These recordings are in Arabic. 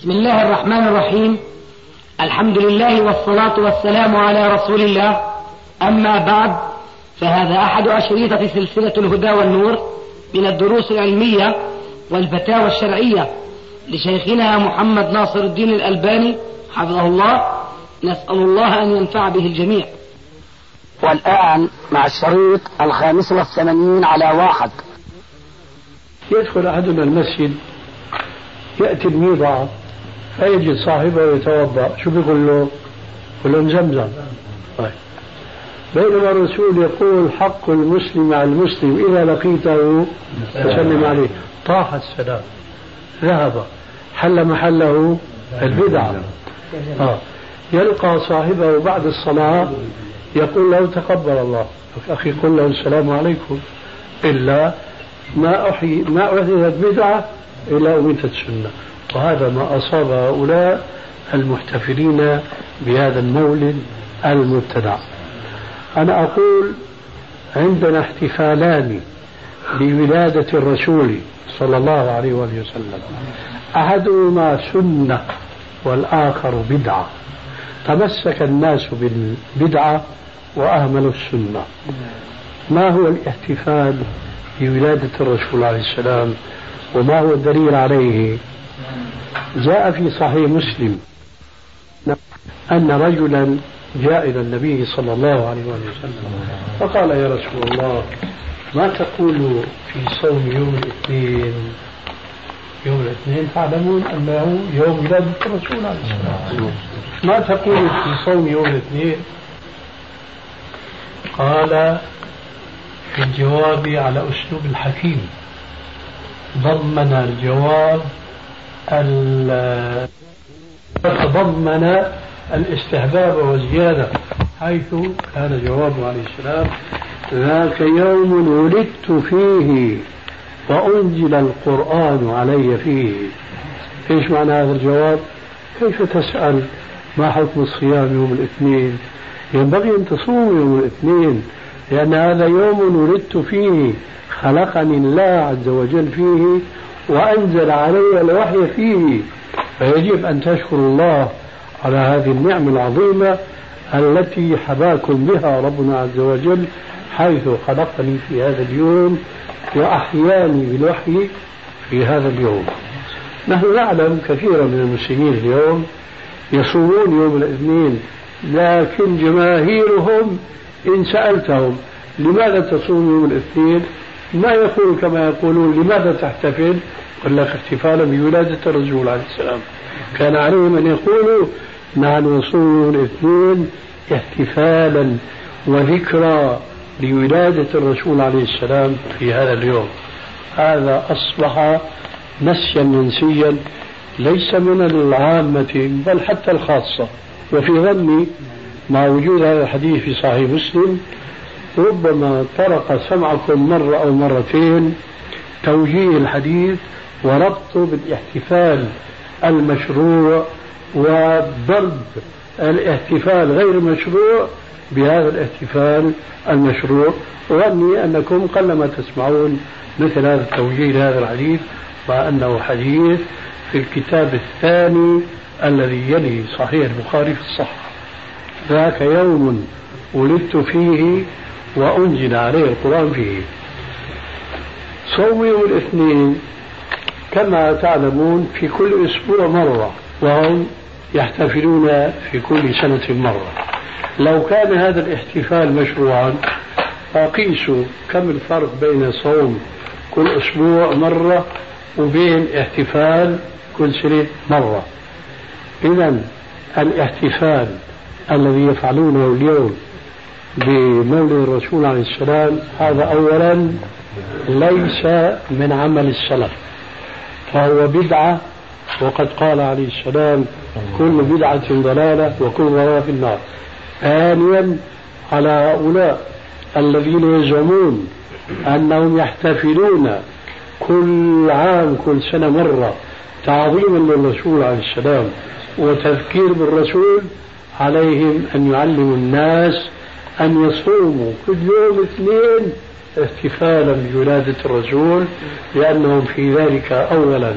بسم الله الرحمن الرحيم. الحمد لله والصلاة والسلام على رسول الله. أما بعد فهذا أحد أشريطة سلسلة الهدى والنور من الدروس العلمية والفتاوى الشرعية لشيخنا محمد ناصر الدين الألباني حفظه الله. نسأل الله أن ينفع به الجميع. والآن مع الشريط الخامس والثمانين على واحد. يدخل أحدنا المسجد يأتي الميضة فيجد صاحبه يتوضأ. شو بيقول له؟ يقول له زمزم. طيب. بينما الرسول يقول حق المسلم على المسلم إذا لقيته فسلم عليه. طاح السلام ذهب حل محله البدعة آه. يلقى صاحبه بعد الصلاة يقول له تقبل الله. أخي قل له السلام عليكم. إلا ما أحيي ما أحدثت بدعة إلا أميتت السنة وهذا ما أصاب هؤلاء المحتفلين بهذا المولد المبتدع. أنا أقول عندنا احتفالان بولادة الرسول صلى الله عليه وآله وسلم. أحدهما سنة والآخر بدعة. تمسك الناس بالبدعة وأهملوا السنة. ما هو الاحتفال بولادة الرسول عليه السلام؟ وما هو الدليل عليه؟ جاء في صحيح مسلم أن رجلا جاء إلى النبي صلى الله عليه وسلم فقال يا رسول الله ما تقول في صوم يوم الاثنين؟ يوم الاثنين تعلمون أنه يوم ولادة الرسول عليه السلام ما تقول في صوم يوم الاثنين؟ قال في الجواب على أسلوب الحكيم ضمن الجواب تضمن الاستحباب والزيادة حيث كان جوابه عليه السلام ذاك يوم ولدت فيه وأنزل القرآن علي فيه إيش معنى هذا الجواب؟ كيف تسأل ما حكم الصيام يوم الاثنين؟ ينبغي أن تصوم يوم الاثنين لأن هذا يوم ولدت فيه خلقني الله عز وجل فيه وأنزل علي الوحي فيه. فيجب أن تشكر الله على هذه النعمة العظيمة التي حباكم بها ربنا عز وجل حيث خلقني في هذا اليوم وأحياني بالوحي في هذا اليوم. نحن نعلم كثيرا من المسلمين اليوم يصومون يوم الاثنين لكن جماهيرهم إن سألتهم لماذا تصوم يوم الاثنين؟ ما يقول كما يقولون لماذا تحتفل؟ قل لك احتفالا بولادة الرسول عليه السلام. كان عليهم أن يقولوا نحن نصوم الاثنين احتفالا وذكرى لولادة الرسول عليه السلام في هذا اليوم. هذا أصبح نسيا منسيا ليس من العامة بل حتى الخاصة. وفي ظني مع وجود هذا الحديث في صحيح مسلم ربما طرق سمعكم مرة أو مرتين توجيه الحديث وربطه بالاحتفال المشروع وضرب الاحتفال غير المشروع بهذا الاحتفال المشروع. وظني أنكم قلما تسمعون مثل هذا التوجيه لهذا الحديث مع أنه حديث في الكتاب الثاني الذي يلي صحيح البخاري في الصحة. ذاك يوم ولدت فيه وأنزل عليه القرآن فيه. صوم يوم الاثنين كما تعلمون في كل أسبوع مرة وهم يحتفلون في كل سنة مرة. لو كان هذا الاحتفال مشروعا فقيسوا كم الفرق بين صوم كل أسبوع مرة وبين احتفال كل سنة مرة. إذا الاحتفال الذي يفعلونه اليوم بمولد الرسول عليه السلام هذا أولا ليس من عمل السلف فهو بدعة وقد قال عليه السلام كل بدعة ضلالة وكل ضلالة في النار ثانيا على هؤلاء الذين يزعمون أنهم يحتفلون كل عام كل سنة مرة تعظيما للرسول عليه السلام وتذكير بالرسول عليهم أن يعلموا الناس أن يصوموا كل يوم اثنين احتفالا بولادة الرسول لأنهم في ذلك أولا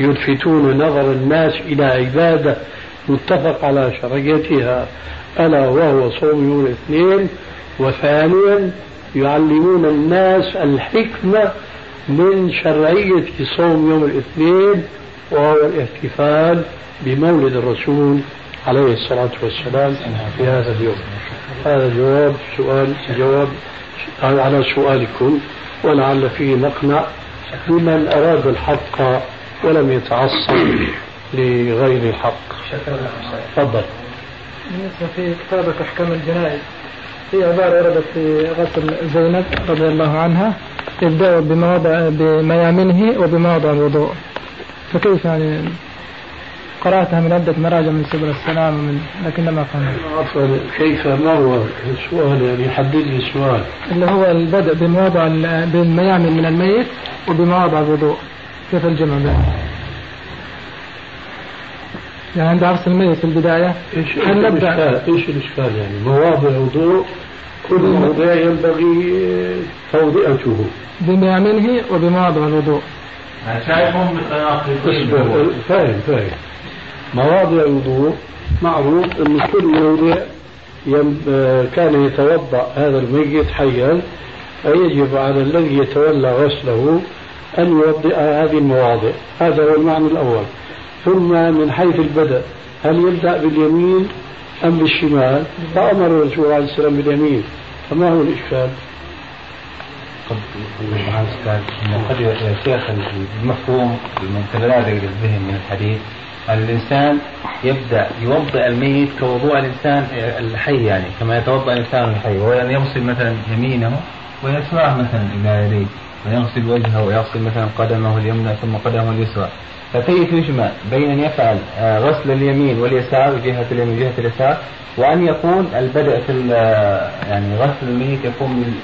يلفتون نظر الناس إلى عبادة متفق على شرعيتها ألا وهو صوم يوم الاثنين وثانيا يعلمون الناس الحكمة من شرعية صوم يوم الاثنين وهو الاحتفال بمولد الرسول عليه الصلاة والسلام في هذا اليوم. هذا جواب سؤال جواب على سؤالكم ولعل فيه مقنع لمن أراد الحق ولم يتعصب لغير الحق. تفضل. بالنسبة في كتابك أحكام الجنائز في عبارة وردت في غسل زينب رضي الله عنها يبدأ بمواضع بميامنه وبمواضع الوضوء. فكيف يعني قرأتها من عدة مراجع من سبل السلام ومن لكن ما فهمت. عفوا كيف ما هو السؤال يعني حدد لي السؤال. اللي هو البدء بمواضع بالميامن من الميت وبمواضع الوضوء. كيف الجمع بينهم؟ يعني عند عرس الميت في البداية إيش هل نبدأ؟ إيش الإشكال؟ يعني؟ مواضع وضوء كل موضع ينبغي توضئته. بميامنه وبمواضع الوضوء. شايفهم متناقضين فاهم فاهم. مواضع الوضوء معروف أن كل موضع كان يتوضأ هذا الميت حيا فيجب على الذي يتولى غسله أن يوضئ هذه المواضع. هذا هو المعنى الأول. ثم من حيث البدء هل يبدأ باليمين أم بالشمال؟ فأمر الرسول عليه السلام باليمين. فما هو الإشكال؟ قد يا شيخ المفهوم المتبادر للذهن من الحديث. الإنسان يبدأ يوضئ الميت كوضوء الإنسان الحي يعني كما يتوضأ الإنسان الحي وهو أن يغسل مثلا يمينه ويسراه مثلا إلى يديه ويغسل وجهه ويغسل مثلا قدمه اليمنى ثم قدمه اليسرى. فكيف يجمع بين أن يفعل آه، غسل اليمين واليسار جهة اليمين وجهة اليسار وأن يكون البدء في يعني غسل الميت يكون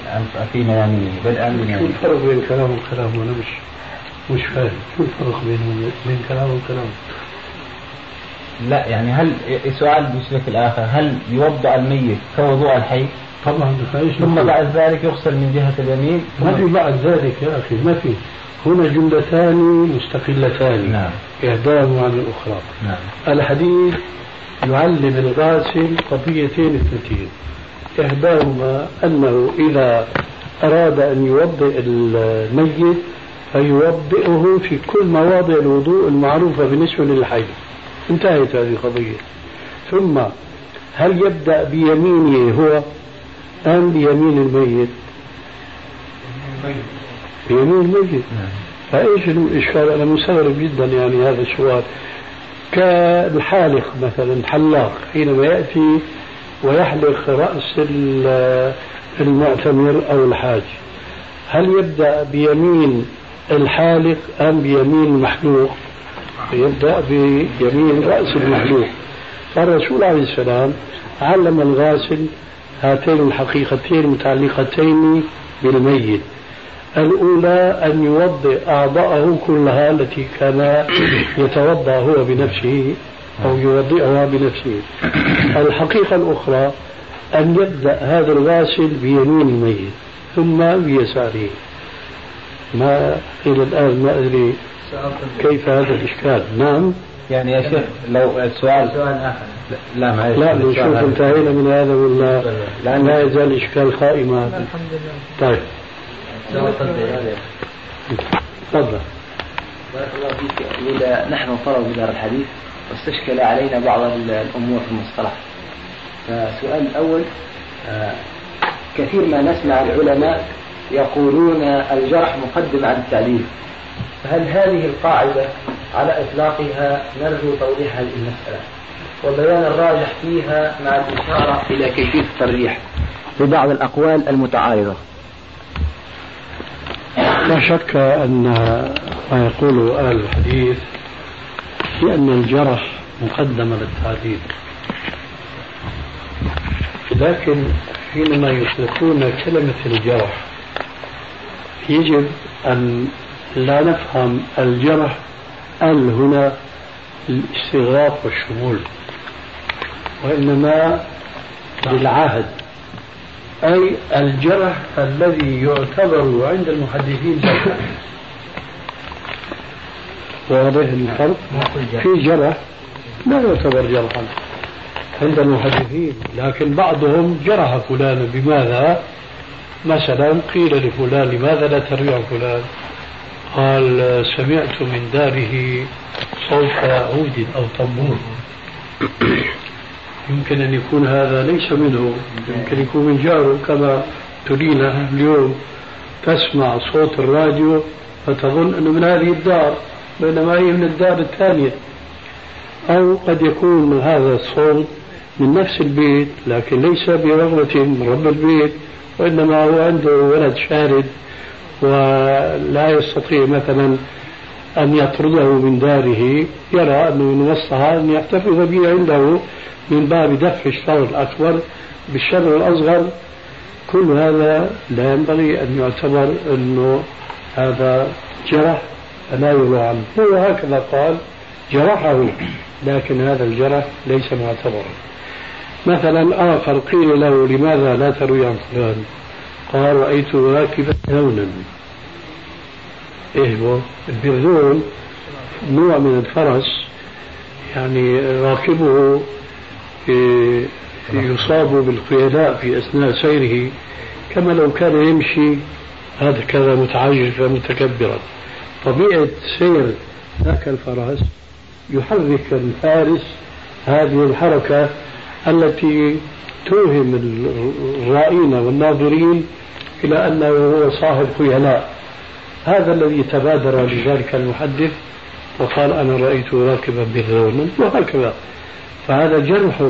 في ميامينه بدءا من شو الفرق بين كلام وكلام؟ وأنا مش مش فاهم. شو الفرق بين بين كلام وكلام؟ لا يعني هل سؤال بشكل آخر هل يوضع الميت كوضوء الحي؟ طبعا ثم بعد ذلك يغسل من جهة اليمين ما في بعد ذلك يا أخي ما في. هنا جملتان مستقلتان نعم. إحداهما عن الأخرى. نعم. الحديث يعلم الغاسل قضيتين اثنتين إحداهما أنه إذا أراد أن يوضئ الميت فيوضئه في كل مواضع الوضوء المعروفة بالنسبة للحي. انتهت هذه القضية ثم هل يبدأ بيمينه هو أم بيمين الميت؟ بيمين الميت. فإيش الإشكال؟ أنا مستغرب جدا يعني هذا السؤال كالحالق مثلا الحلاق حينما يأتي ويحلق رأس المعتمر أو الحاج هل يبدأ بيمين الحالق أم بيمين المحلوق؟ يبدأ بيمين رأس المحلوق فالرسول عليه السلام علم الغاسل هاتين الحقيقتين المتعلقتين بالميت. الأولى أن يوضئ أعضاءه كلها التي كان يتوضأ هو بنفسه أو يوضئها بنفسه. الحقيقة الأخرى أن يبدأ هذا الغاسل بيمين الميت ثم بيساره. ما إلى الآن ما أدري كيف هذا الإشكال؟ نعم. يعني يا شيخ لو السؤال سؤال آخر. لا معلش لا نشوف انتهينا من هذا ولا لا لا يزال الإشكال قائما الحمد لله طيب. تفضل. بارك الله فيك. إذا نحن طلب بدار الحديث واستشكل علينا بعض الأمور في المصطلح. فالسؤال الأول آه، كثير ما نسمع العلماء يقولون الجرح مقدم على التعليل فهل هذه القاعدة على إطلاقها نرجو توضيح هذه المسألة وبيان الراجح فيها مع الإشارة إلى كيفية الترجيح ببعض الأقوال المتعارضة. لا شك أن ما يقوله أهل الحديث بأن الجرح مقدم للتعديل. لكن حينما يطلقون كلمة الجرح يجب أن لا نفهم الجرح ال هنا الاستغراق والشمول وإنما بالعهد أي الجرح الذي يعتبر عند المحدثين جرحا واضح الفرق؟ في جرح لا يعتبر جرحا عند المحدثين لكن بعضهم جرح فلان بماذا؟ مثلا قيل لفلان لماذا لا تروي عن فلان؟ قال سمعت من داره صوت عود أو طنبور. يمكن أن يكون هذا ليس منه. يمكن يكون من جاره كما ترينا اليوم تسمع صوت الراديو فتظن أنه من هذه الدار بينما هي من الدار الثانية. أو قد يكون هذا الصوت من نفس البيت لكن ليس برغبة من رب البيت وإنما هو عنده ولد شارد. ولا يستطيع مثلا أن يطرده من داره يرى أنه من وسطها أن يحتفظ به عنده من باب دفع الشر الأكبر بالشر الأصغر. كل هذا لا ينبغي أن يعتبر أنه هذا جرح فلا يروى عنه. هو هكذا قال جرحه لكن هذا الجرح ليس معتبرا. مثلا آخر قيل له لماذا لا تروي عن فلان؟ قال رأيت راكبا هونا. إيه هو البرذون نوع من الفرس يعني راكبه يصاب بالخيلاء في أثناء سيره كما لو كان يمشي هكذا متعجفا متكبرا. طبيعة سير ذاك الفرس يحرك الفارس هذه الحركة التي توهم الرائين والناظرين إلى أنه هو صاحب خيلاء. هذا الذي تبادر لذلك المحدث وقال أنا رأيته راكبا بذون وهكذا. فهذا جرح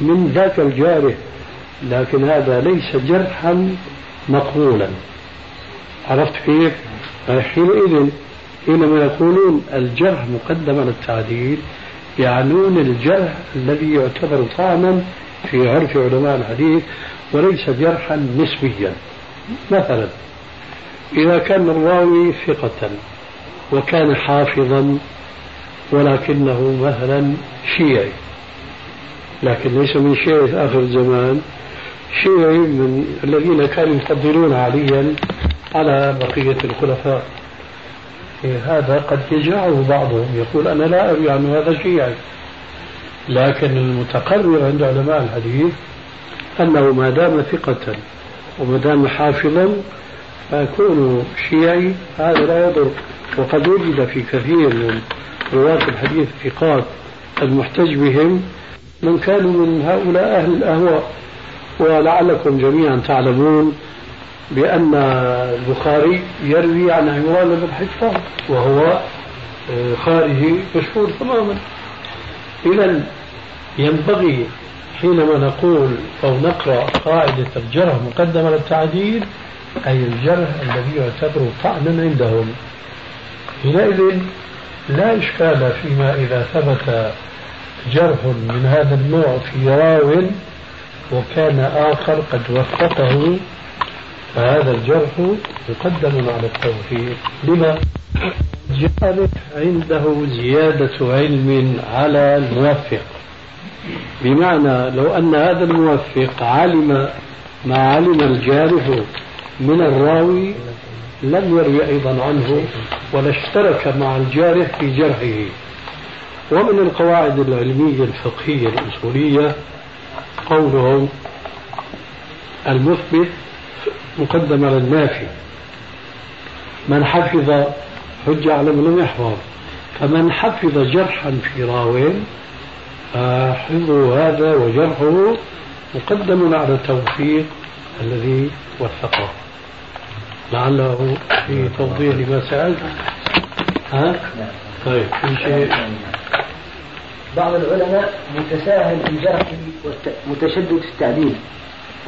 من ذاك الجارح لكن هذا ليس جرحا مقبولا. عرفت كيف؟ حينئذ حينما يقولون الجرح مقدم على التعديل يعنون الجرح الذي يعتبر طعنا في عرف علماء الحديث وليس جرحا نسبيا. مثلا إذا كان الراوي ثقة وكان حافظا ولكنه مثلا شيعي لكن ليس من شيعة آخر الزمان شيعي من الذين كانوا يفضلون عليا على بقية الخلفاء. إيه هذا قد يجعه بعضهم يقول أنا لا أروي عنه هذا شيعي. لكن المتقرر عند علماء الحديث أنه ما دام ثقة وما دام حافظا فكونه شيعي هذا لا يضر. وقد وجد في كثير من رواة الحديث الثقات المحتج بهم من كانوا من هؤلاء أهل الأهواء. ولعلكم جميعا تعلمون بأن البخاري يروي عن عمران بن حفصة وهو آه، خارجي مشهور تماما. إذا ينبغي حينما نقول أو نقرأ قاعدة الجرح مقدمة للتعديل أي الجرح الذي يعتبر طعنا عندهم. حينئذ لا إشكال فيما إذا ثبت جرح من هذا النوع في راو وكان آخر قد وفقه فهذا الجرح مقدم على التوفيق. لما؟ جارح عنده زيادة علم على الموفق بمعنى لو أن هذا الموفق علم ما علم الجارح من الراوي لم يروي أيضا عنه ولا اشترك مع الجارح في جرحه. ومن القواعد العلمية الفقهية الأصولية قولهم المثبت مقدم على النافي من حفظ حجة على من لم يحفظ فمن حفظ جرحا في راو فحفظه هذا وجرحه مقدم على التوفيق الذي وثقه. لعله في توضيح لما سألت. ها؟ طيب في شيء؟ بعض العلماء متساهل في جرحه متشدد في التعديل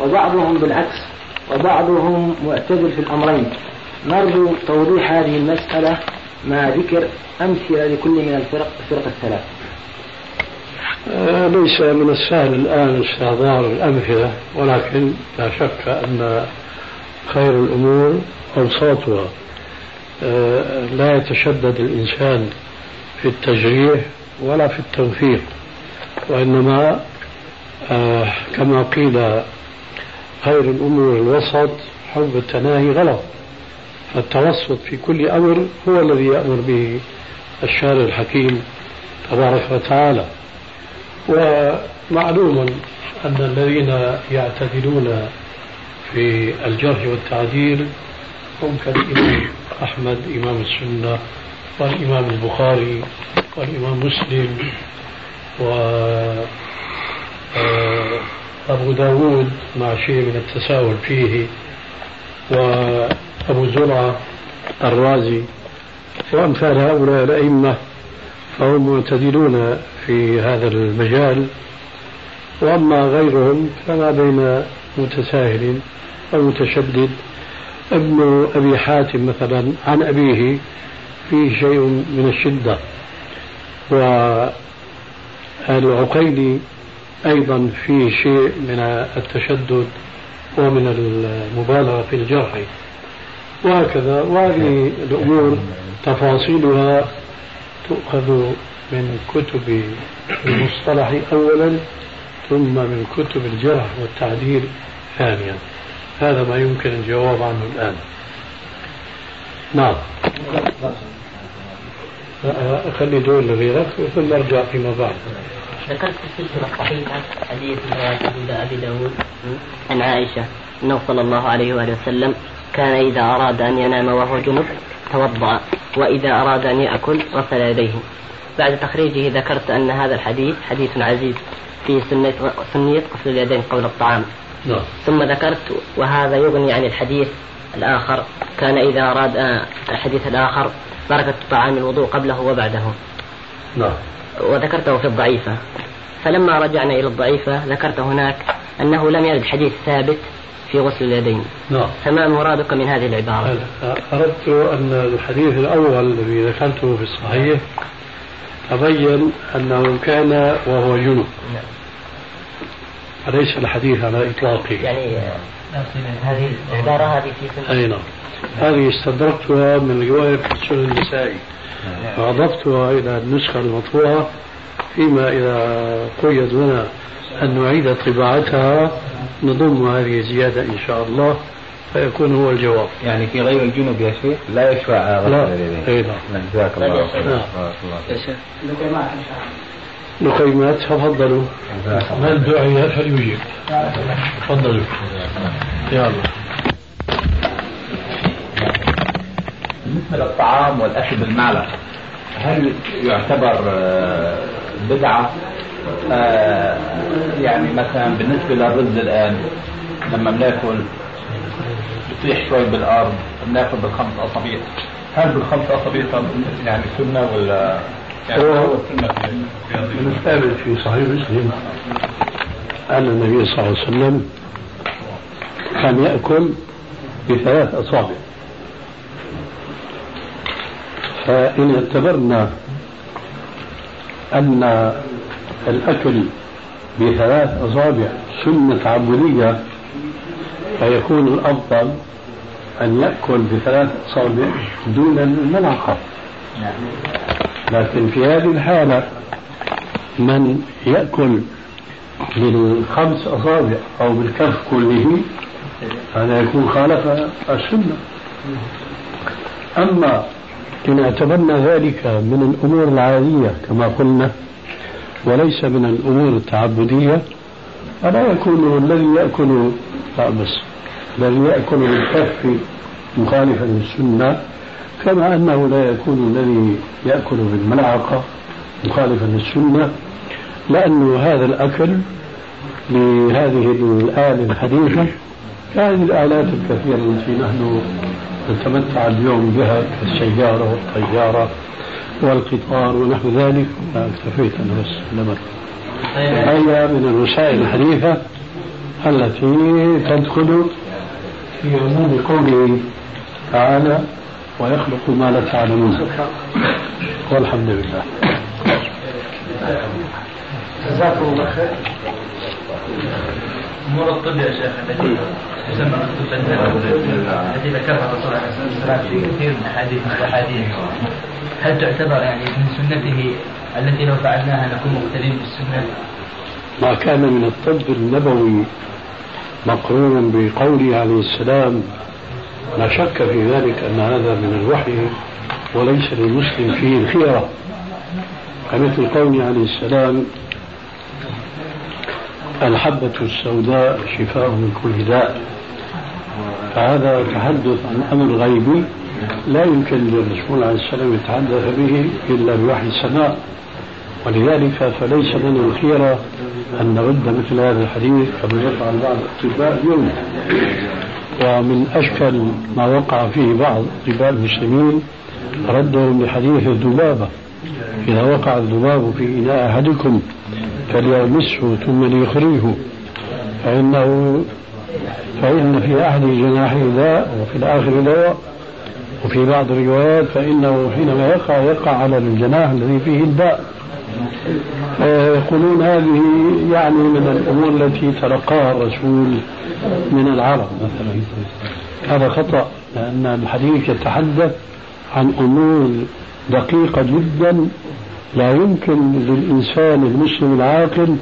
وبعضهم بالعكس وبعضهم معتدل في الأمرين. نرجو توضيح هذه المسألة مع ذكر أمثلة لكل من الفرق الفرق الثلاث. آه ليس من السهل الآن استحضار الأمثلة ولكن لا شك أن خير الأمور أوساطها آه لا يتشدد الإنسان في التجريح ولا في التوفيق وإنما آه كما قيل خير الأمور الوسط حب التناهي غلط. فالتوسط في كل أمر هو الذي يأمر به الشارع الحكيم تبارك وتعالى. ومعلوم أن الذين يعتدلون في الجرح والتعديل هم كالإمام أحمد إمام السنة والإمام البخاري والإمام مسلم و آه، أبو داود مع شيء من التساؤل فيه. وأبو زرعة الرازي وأمثال هؤلاء الأئمة فهم معتدلون في هذا المجال. وأما غيرهم فما بين متساهل ومتشدد ابن أبي حاتم مثلا عن أبيه فيه شيء من الشدة. والعقيلي أيضا فيه شيء من التشدد ومن المبالغة في الجرح. وهكذا. وهذه الأمور تفاصيلها تؤخذ من كتب المصطلح أولا ثم من كتب الجرح والتعديل ثانيا. هذا ما يمكن الجواب عنه الآن. نعم. أخلي دول لغيرك ثم أرجع فيما بعد. ذكرت في السلسلة الصحيحة حديث أبي داود عن عائشة أنه صلى الله عليه وآله وسلم كان إذا أراد أن ينام وهو جنب توضأ وإذا أراد أن يأكل غسل يديه. بعد تخريجه ذكرت أن هذا الحديث حديث عزيز في سنة سنية غسل اليدين قبل الطعام. نعم. ثم ذكرت وهذا يغني عن الحديث الآخر كان إذا أراد آه، الحديث الآخر بركة طعام الوضوء قبله وبعده. نعم. وذكرته في الضعيفة. فلما رجعنا إلى الضعيفة ذكرت هناك أنه لم يرد حديث ثابت في غسل اليدين. نعم. فما مرادك من هذه العبارة؟ أردت أن الحديث الأول الذي ذكرته في الصحيح تبين أنه كان وهو جنوب نعم. أليس الحديث على إطلاقه؟ يعني هذه العبارة هذه في أي نعم. هذه استدركتها من رواية سنن النسائي. وأضفتها إلى النسخة المطبوعة فيما إذا قيد لنا أن نعيد طباعتها نضم هذه الزيادة إن شاء الله فيكون هو الجواب. يعني في غير الجنوب يا شيخ؟ لا يشفع لا. أي نعم, نعم. جزاك الله خير. يا شيخ نقيمات تفضلوا. من دعي فليجيب تفضلوا. يلا. بالنسبة للطعام والأكل بالمعلقة هل يعتبر آه، بدعة؟ آه، يعني مثلا بالنسبة للرز الآن لما بناكل بيطيح شوي بالأرض بناكل بالخمس أصابع هل بالخمس أصابع يعني سنة ولا يعني هو من الثابت في صحيح مسلم أن النبي صلى الله عليه وسلم كان يأكل بثلاث أصابع. فإن اعتبرنا أن الأكل بثلاث أصابع سنة عبودية فيكون الأفضل أن يأكل بثلاث أصابع دون الملعقة لكن في هذه الحالة من يأكل بالخمس أصابع أو بالكف كله هذا يكون خالف السنة. أما إن اعتبرنا ذلك من الأمور العادية كما قلنا وليس من الأمور التعبدية فلا يكون الذي يأكل بس الذي يأكل بالكف مخالفا للسنة كما أنه لا يكون الذي يأكل بالملعقة مخالفا للسنة لأن هذا الأكل بهذه الآلة الحديثة كهذه الآلات الكثيرة التي نحن نتمتع اليوم بها كالسيارة والطيارة. والقطار ونحو ذلك اكتفيت أنا بس لما هي من الوسائل الحديثة التي تدخل في عموم قوله تعالى ويخلق ما لا تعلمون والحمد لله. جزاكم الله خير. أمور الطب يا شيخ التي تسمى التي ذكرها الرسول عليه الصلاة والسلام في كثير من احاديث الاحاديث هل تعتبر يعني من سنته التي لو فعلناها نكون مقتدين بالسنة؟ ما كان من الطب النبوي مقرون بقوله عليه السلام لا شك في ذلك أن هذا من الوحي وليس للمسلم فيه الخيرة كمثل قوله عليه السلام الحبة السوداء شفاء من كل داء فهذا تحدث عن أمر غيبي لا يمكن للرسول عليه السلام يتحدث به إلا بوحي السماء. ولذلك فليس لنا الخيرة أن نرد مثل هذا الحديث كما يفعل بعض الأطباء اليوم. ومن أشكل ما وقع فيه بعض أطباء المسلمين ردهم لحديث الذبابة. إذا وقع الذباب في إناء أحدكم فليغمسه ثم ليخرجه فإنه فإن في أحد جناحه داء وفي الآخر دواء وفي بعض الروايات فإنه حينما يقع يقع على الجناح الذي فيه الداء يقولون هذه يعني من الأمور التي تلقاها الرسول من العرب مثلا. هذا خطأ لأن الحديث يتحدث عن أمور دقيقة جدا. لا يمكن للإنسان المسلم العاقل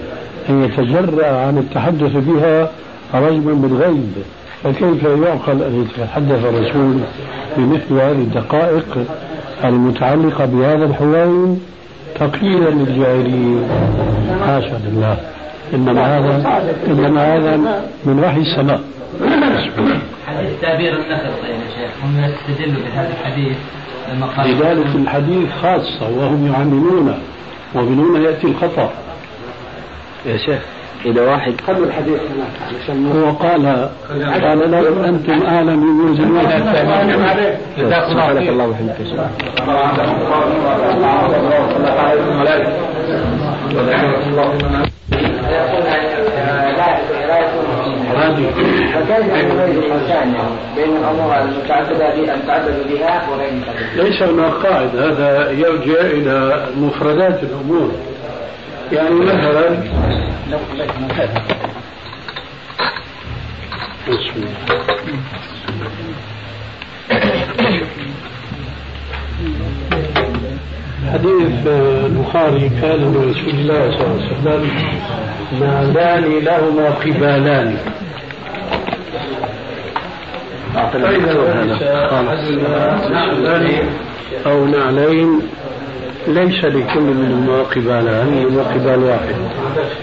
أن يتجرأ عن التحدث بها رجما بالغيب. فكيف يعقل أن يتحدث الرسول بمثل هذه الدقائق المتعلقة بهذا الحوين تقليلا للجاهلين حاشا لله. إنما هذا إنما هذا من وحي السماء. حديث تعبير النخل طيب يا شيخ. هم يستدلوا بهذا الحديث لما قال لذلك الحديث خاصة وهم يعملون ومن يأتي الخطأ. يا شيخ إذا واحد. خلوا الحديث هو قال قال لو أنتم أعلم بوجود سبحانك الله وبحمدك بين الأمور المتعبده المتعبد بها وغير ليس هناك قاعدة هذا يرجع إلى مفردات الأمور. يعني مثلا حديث البخاري كان من رسول الله صلى الله عليه وسلم نعلان لهما قبالان. فإذا أو نعلين؟ ليس لكل منهما قبالان انما قبال واحد.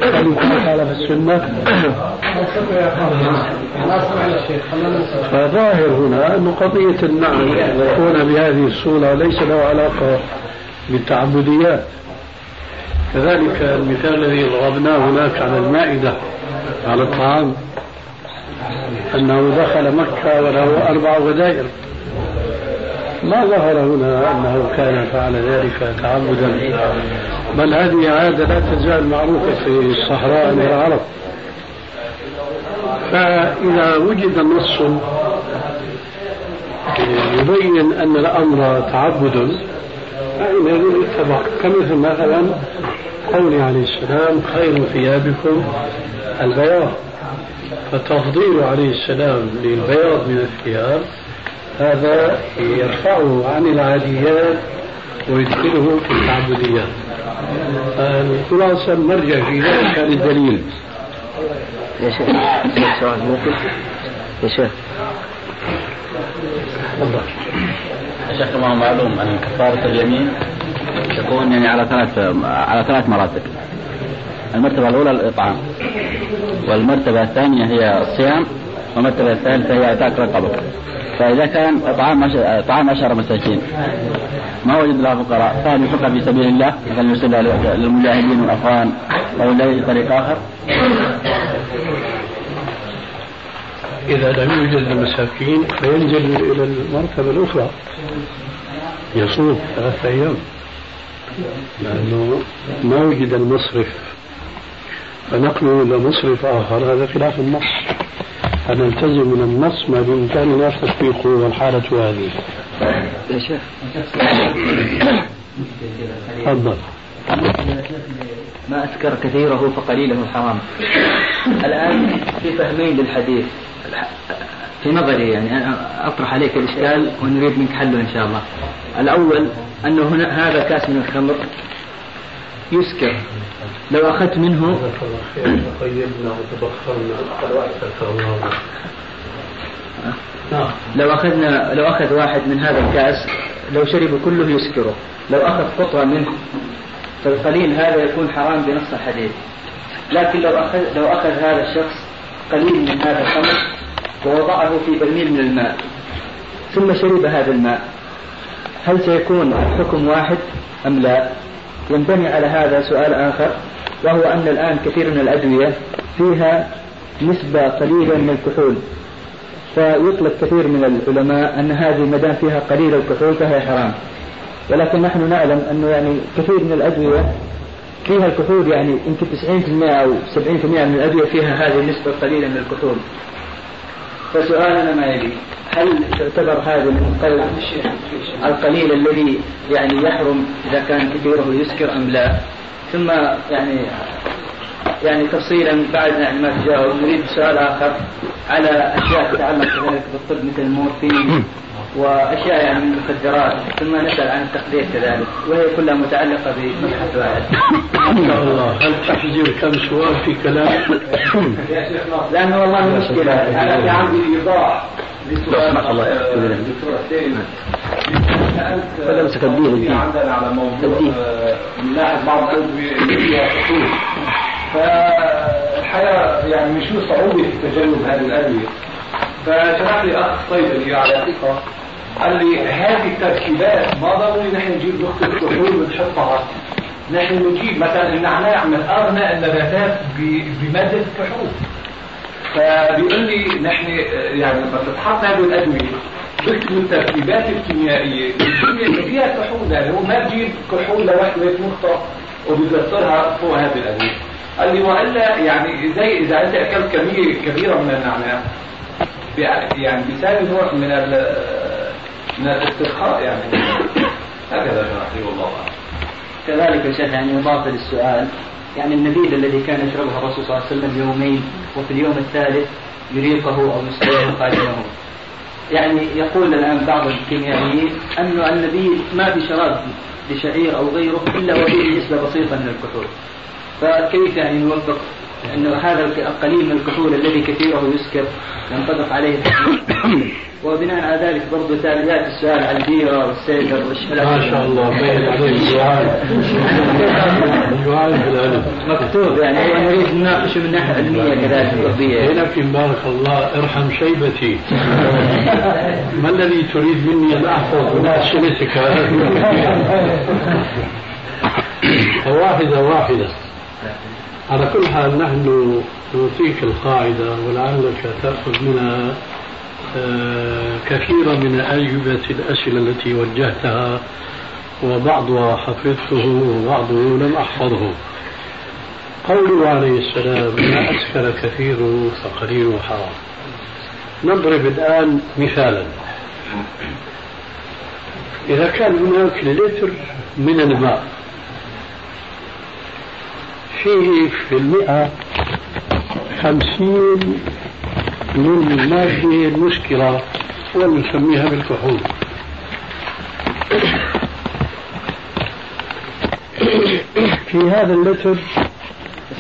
هل قال في السنة. فظاهر هنا أن قضية النعم يكون بهذه الصورة ليس له علاقة بالتعبديات كذلك المثال الذي ضربناه هناك على المائدة على الطعام أنه دخل مكة وله أربع غدائر. ما ظهر هنا أنه كان فعل ذلك تعبدا. بل هذه عادة لا تزال معروفة في الصحراء والعرب فإذا وجد نص يبين أن الأمر تعبد فإنه يتبع كمثل مثلا قوله عليه السلام خير ثيابكم البياض. فتفضيل عليه السلام للبياض من الثياب هذا يرفعه عن العاديات ويدخله في التعبديات. الخلاصة المرجع في ذلك كان الدليل. يا شيخ سؤال ممكن يا شيخ. تفضل. شيخ كما هو معلوم أن كفارة اليمين تكون يعني على ثلاث على ثلاث مراتب. المرتبة الأولى الإطعام والمرتبة الثانية هي الصيام والمرتبة الثالثة هي اعتاق رقبة. فإذا كان إطعام إطعام عشر مساكين ما وجد له فقراء. فهل ينفق في سبيل الله مثل يرسل للمجاهدين والأخوان أو لأي طريق آخر؟ إذا لم يوجد المساكين فينزل إلى المرتبة الأخرى. يصوم ثلاثة أيام. لأنه ما وجد المصرف. فنقله إلى مصرف آخر هذا خلاف النص. فنلتزم من النص ما بإمكاننا تطبيقه والحالة هذه. يا شيخ. تفضل. ما أسكر كثيره فقليله حرام الآن في فهمين للحديث. في نظري يعني أنا أطرح عليك الإشكال ونريد منك حله إن شاء الله. الأول أنه هنا هذا كاس من الخمر يسكر. لو أخذت منه. لو أخذنا لو أخذ واحد من هذا الكأس لو شرب كله يسكره. لو أخذ قطرة منه. فالقليل هذا يكون حرام بنص الحديث لكن لو أخذ لو أخذ هذا الشخص قليل من هذا الخمر ووضعه في برميل من الماء ثم شرب هذا الماء هل سيكون الحكم واحد أم لا؟ ينبني على هذا سؤال آخر وهو أن الآن كثير من الأدوية فيها نسبة قليلة من الكحول. فيطلق كثير من العلماء أن هذه ما دام فيها قليل الكحول فهي حرام. ولكن نحن نعلم أنه يعني كثير من الأدوية فيها الكحول يعني يمكن 90% أو 70% من الأدوية فيها هذه النسبة القليلة من الكحول. فسؤالنا ما يلي؟ هل تعتبر هذا من القليل الذي يعني يحرم إذا كان كثيره يسكر أم لا؟ ثم يعني يعني تفصيلا بعد يعني ما تجاوب نريد سؤال آخر على أشياء تتعلق كذلك بالطب مثل المورفين وأشياء يعني من المخدرات ثم نسأل عن التخدير كذلك وهي كلها متعلقة بمبحث واحد. ما شاء الله هل تحجر كم سؤال في كلام؟ لأنه والله مشكلة. أنا في عندي إيضاح لسؤال الله. الدكتور فلمسك الدين عندنا على موضوع نلاحظ بعض الأدوية اللي فيها خطوط. فالحقيقة يعني من شو صعوبه في تجنب هذه الأدوية. فشرح لي أخ صيدلي على ثقة. قال لي هذه التركيبات ما ضروري نحن نجيب نقطة كحول ونحطها نحن نجيب مثلا النعناع من أغنى النباتات بمادة الكحول. فبيقول لي نحن يعني لما تتحط هذه الأدوية بكتبوا التركيبات الكيميائية الكيمياء اللي فيها كحول يعني هو ما بجيب كحول لوحدة نقطة وبيكسرها فوق هذه الأدوية. قال لي وإلا يعني زي إذا أنت أكلت كمية كبيرة من النعناع يعني بيساوي نوع من من الاسترخاء يعني. هكذا شرح لي والله. كذلك يا شيخ يعني إضافة للسؤال يعني النبيذ الذي كان يشربه الرسول صلى الله عليه وسلم يومين وفي اليوم الثالث يريقه أو يسقيه قائمه يعني يقول الآن بعض الكيميائيين أن النبيذ ما في شراب لشعير أو غيره إلا وفيه نسبة بسيطة من الكحول. فكيف يعني نوفق انه هذا القليل من الكحول الذي كثيره يسكر ينطبق عليه وبناء على ذلك برضه ياتي السؤال عن البيرة والسيدر والشلال ما شاء الله بين سؤال. سؤال مكتوب يعني هو نريد نناقشه من ناحية علمية كذلك طبية. لكن بارك الله ارحم شيبتي. ما الذي تريد مني أن أحفظ؟ من اسئلتك واحدة واحدة. على كل حال نحن نعطيك القاعدة ولعلك تأخذ منها آه، كثيرا من أجوبة الأسئلة التي وجهتها وبعضها حفظته وبعضه لم أحفظه. قوله عليه السلام ما أسكر كثيره فقليله حرام. نضرب الآن مثالا. إذا كان هناك لتر من الماء فيه في المئة خمسين من المادة المسكرة ونسميها بالكحول. في هذا اللتر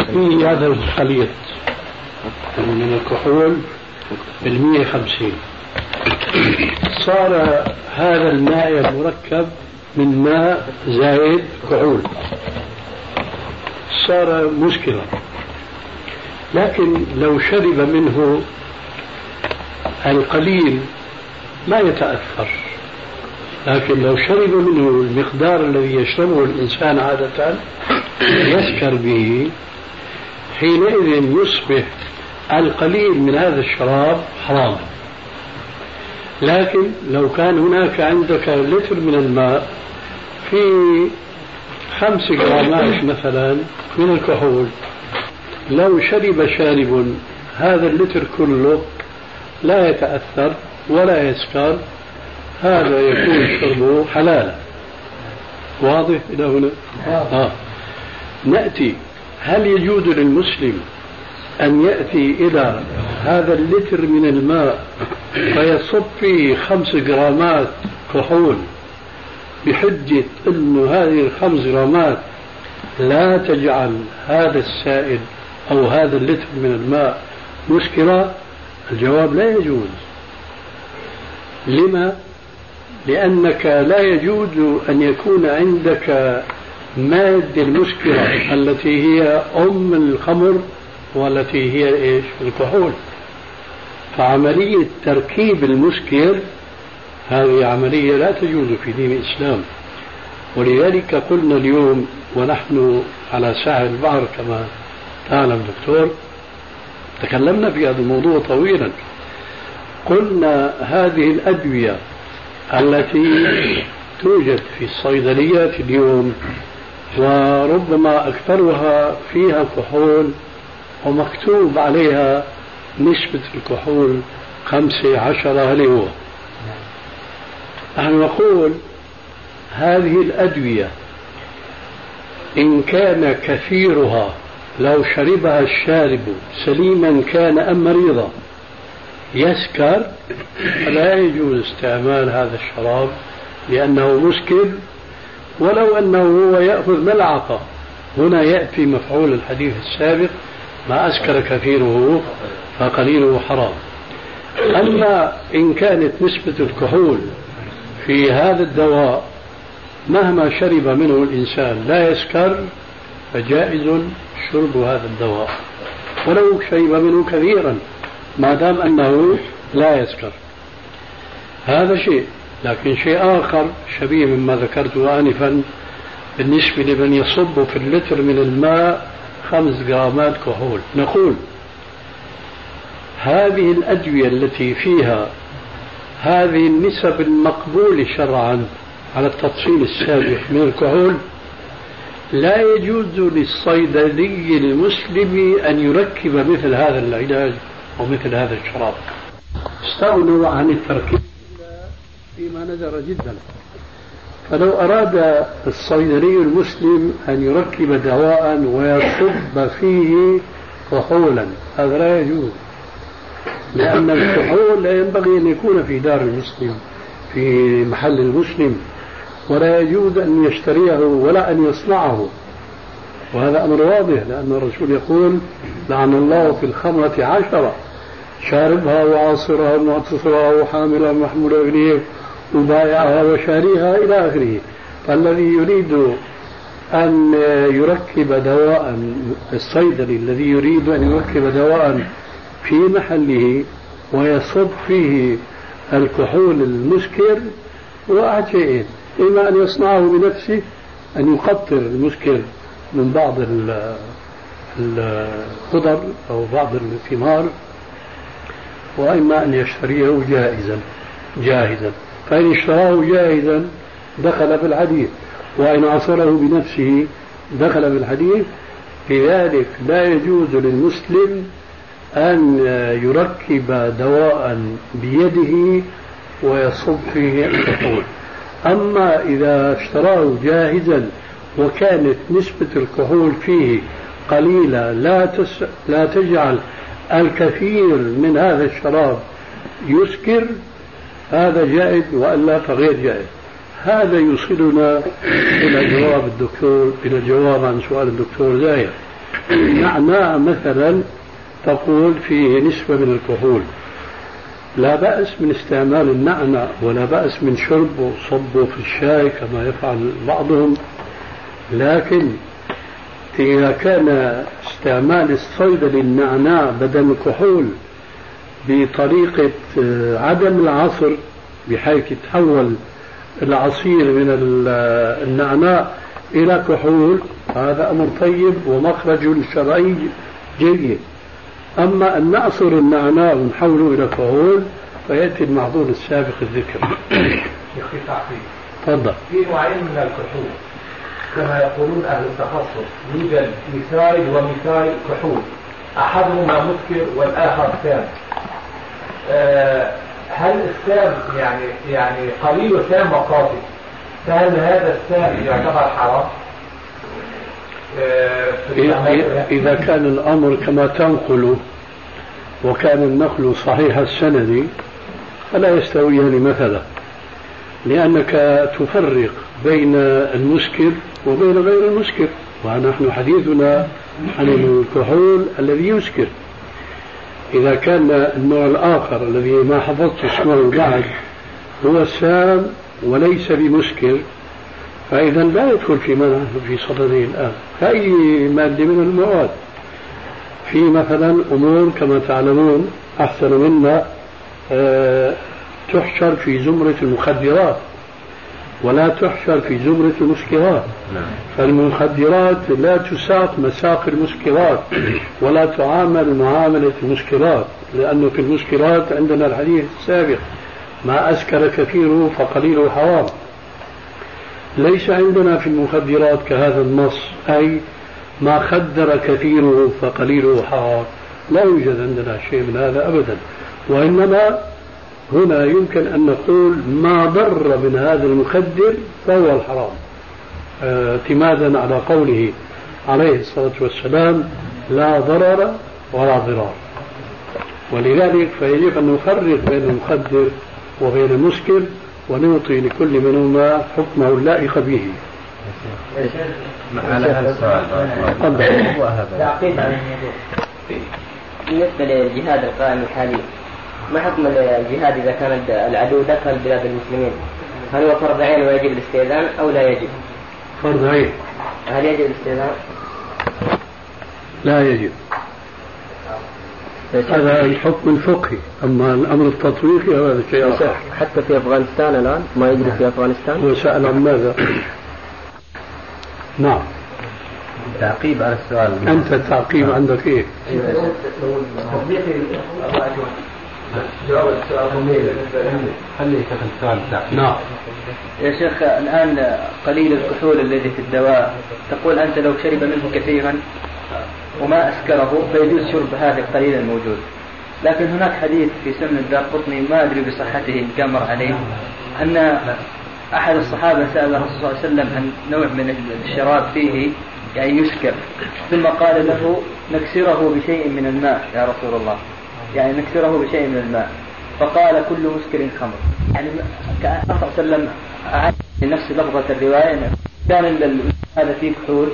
في هذا الخليط من الكحول بالمية خمسين. صار هذا الماء المركب من ماء زائد كحول. صار مشكلة. لكن لو شرب منه القليل ما يتأثر. لكن لو شرب منه المقدار الذي يشربه الإنسان عادة يسكر به. حينئذ يصبح القليل من هذا الشراب حراما لكن لو كان هناك عندك لتر من الماء في خمس جرامات مثلا من الكحول. لو شرب شارب هذا اللتر كله لا يتأثر ولا يسكر هذا يكون شربه حلالا. واضح إلى هنا؟ آه. نأتي. هل يجوز للمسلم أن يأتي إلى هذا اللتر من الماء فيصب فيه خمس جرامات كحول؟ بحجة أن هذه الخمس جرامات لا تجعل هذا السائل أو هذا اللتر من الماء مسكرا الجواب لا يجوز. لما؟ لأنك لا يجوز أن يكون عندك مادة المشكلة التي هي أم الخمر والتي هي إيش؟ الكحول. فعملية تركيب المسكر هذه عملية لا تجوز في دين الإسلام. ولذلك قلنا اليوم ونحن على ساحل البحر كما تعلم دكتور تكلمنا في هذا الموضوع طويلا. قلنا هذه الأدوية التي توجد في الصيدليات اليوم وربما أكثرها فيها كحول ومكتوب عليها نسبة الكحول خمسة عشرة هل هو. نحن نقول هذه الأدوية إن كان كثيرها لو شربها الشارب سليما كان أم مريضا يسكر فلا يجوز استعمال هذا الشراب لأنه مسكر ولو أنه هو يأخذ ملعقة. هنا يأتي مفعول الحديث السابق ما أسكر كثيره فقليله حرام. أما إن كانت نسبة الكحول في هذا الدواء مهما شرب منه الإنسان لا يسكر فجائز شرب هذا الدواء. ولو شرب منه كثيرا ما دام أنه لا يسكر. هذا شيء. لكن شيء آخر شبيه مما ذكرته آنفا بالنسبة لمن يصب في اللتر من الماء خمس جرامات كحول. نقول هذه الأدوية التي فيها هذه النسب المقبولة شرعا على التفصيل السابق من الكحول لا يجوز للصيدلي المسلم أن يركب مثل هذا العلاج ومثل هذا الشراب. استغنوا عن التركيب فيما نذر جدا. فلو أراد الصيدلي المسلم أن يركب دواء ويصب فيه كحولا هذا لا يجوز. لأن الكحول لا ينبغي أن يكون في دار المسلم في محل المسلم ولا يجوز أن يشتريه ولا أن يصنعه. وهذا أمر واضح لأن الرسول يقول لعن الله في الخمرة عشرة شاربها وعاصرها ومعتصرها وحاملها محمولة إليه وبايعها وشاريها إلى آخره. فالذي يريد أن يركب دواء الصيدلي الذي يريد أن يركب دواء في محله ويصب فيه الكحول المسكر هو شيئين إما أن يصنعه بنفسه أن يقطر المسكر من بعض الخضر أو بعض الثمار وإما أن يشتريه جائزا جاهزا. فإن اشتراه جاهزا دخل في الحديث وإن عصره بنفسه دخل في الحديث. لذلك لا يجوز للمسلم أن يركب دواء بيده ويصب فيه الكحول أما إذا اشتراه جاهزا وكانت نسبة الكحول فيه قليلة لا تس... لا تجعل الكثير من هذا الشراب يسكر هذا جائز وإلا فغير جائز هذا يوصلنا إلى جواب الدكتور إلى الجواب عن سؤال الدكتور زاير نعناع مثلا تقول فيه نسبة من الكحول. لا بأس من استعمال النعنع ولا بأس من شربه وصبه في الشاي كما يفعل بعضهم. لكن إذا كان استعمال الصيدلي النعناع بدل الكحول بطريقة عدم العصر بحيث يتحول العصير من النعناع إلى كحول هذا أمر طيب ومخرج شرعي جيد. أما أن نعصر النعناع ونحوله إلى كحول فيأتي المعذور السابق الذكر. شيخ تفضل. في نوعين من الكحول كما يقولون أهل التخصص يوجد مثال ومثال كحول. أحدهما مسكر والآخر سام أه هل السام يعني يعني قليل سام وقاتل فهل هذا السام يعتبر حرام؟ أه إذا كان الأمر كما تنقل وكان النقل صحيح السند فلا يستويان مثلا لأنك تفرق بين المسكر وبين غير المسكر ونحن حديثنا عن الكحول الذي يسكر. إذا كان النوع الآخر الذي ما حفظت اسمه بعد هو السام وليس بمسكر فإذا لا يدخل في نحن في صدده الآن. كأي مادة من المواد؟ في مثلا أمور كما تعلمون أحسن منا أه تحشر في زمرة المخدرات ولا تحشر في زمرة المسكرات. نعم. فالمخدرات لا تساق مساق المسكرات ولا تعامل معاملة المسكرات لأنه في المسكرات عندنا الحديث السابق ما أسكر كثيره فقليله حرام. ليس عندنا في المخدرات كهذا النص أي ما خدر كثيره فقليله حرام لا يوجد عندنا شيء من هذا أبدا. وإنما هنا يمكن أن نقول ما ضر من هذا المخدر فهو الحرام. آه، اعتمادا على قوله عليه الصلاة والسلام لا ضرر ولا ضرار. ولذلك فيجب أن نفرق بين المخدر وبين المسكر. ونعطي لكل منهما حكمه اللائق به. على هذا السؤال. بالنسبة للجهاد القائم الحالي ما حكم الجهاد إذا كان العدو دخل بلاد المسلمين؟ هل هو فرض عين ويجب الاستئذان أو لا يجب؟ فرض عين. هل يجب الاستئذان؟ لا يجب. هذا الحكم الفقهي أما الأمر التطبيقي هذا شيء آخر حتى في أفغانستان الآن ما يجري في أفغانستان؟ هو سأل عن ماذا؟ نعم. تعقيب على السؤال. أنت التعقيب عندك إيه؟ جواب خلي السؤال نعم. يا شيخ الآن قليل الكحول الذي في الدواء. تقول أنت لو شرب منه كثيرا وما أسكره فيجوز شرب هذا القليل الموجود. لكن هناك حديث في سنن الدار قطني ما أدري بصحته إن كان مر عليه أن أحد الصحابة سأل الرسول صلى الله عليه وسلم عن نوع من الشراب فيه يعني يسكر ثم قال له نكسره بشيء من الماء يا رسول الله. يعني نكسره بشيء من الماء. فقال كل مسكر خمر. يعني كأن صلى الله عليه وسلم نفس لفظة الرواية كان هذا فيه كحول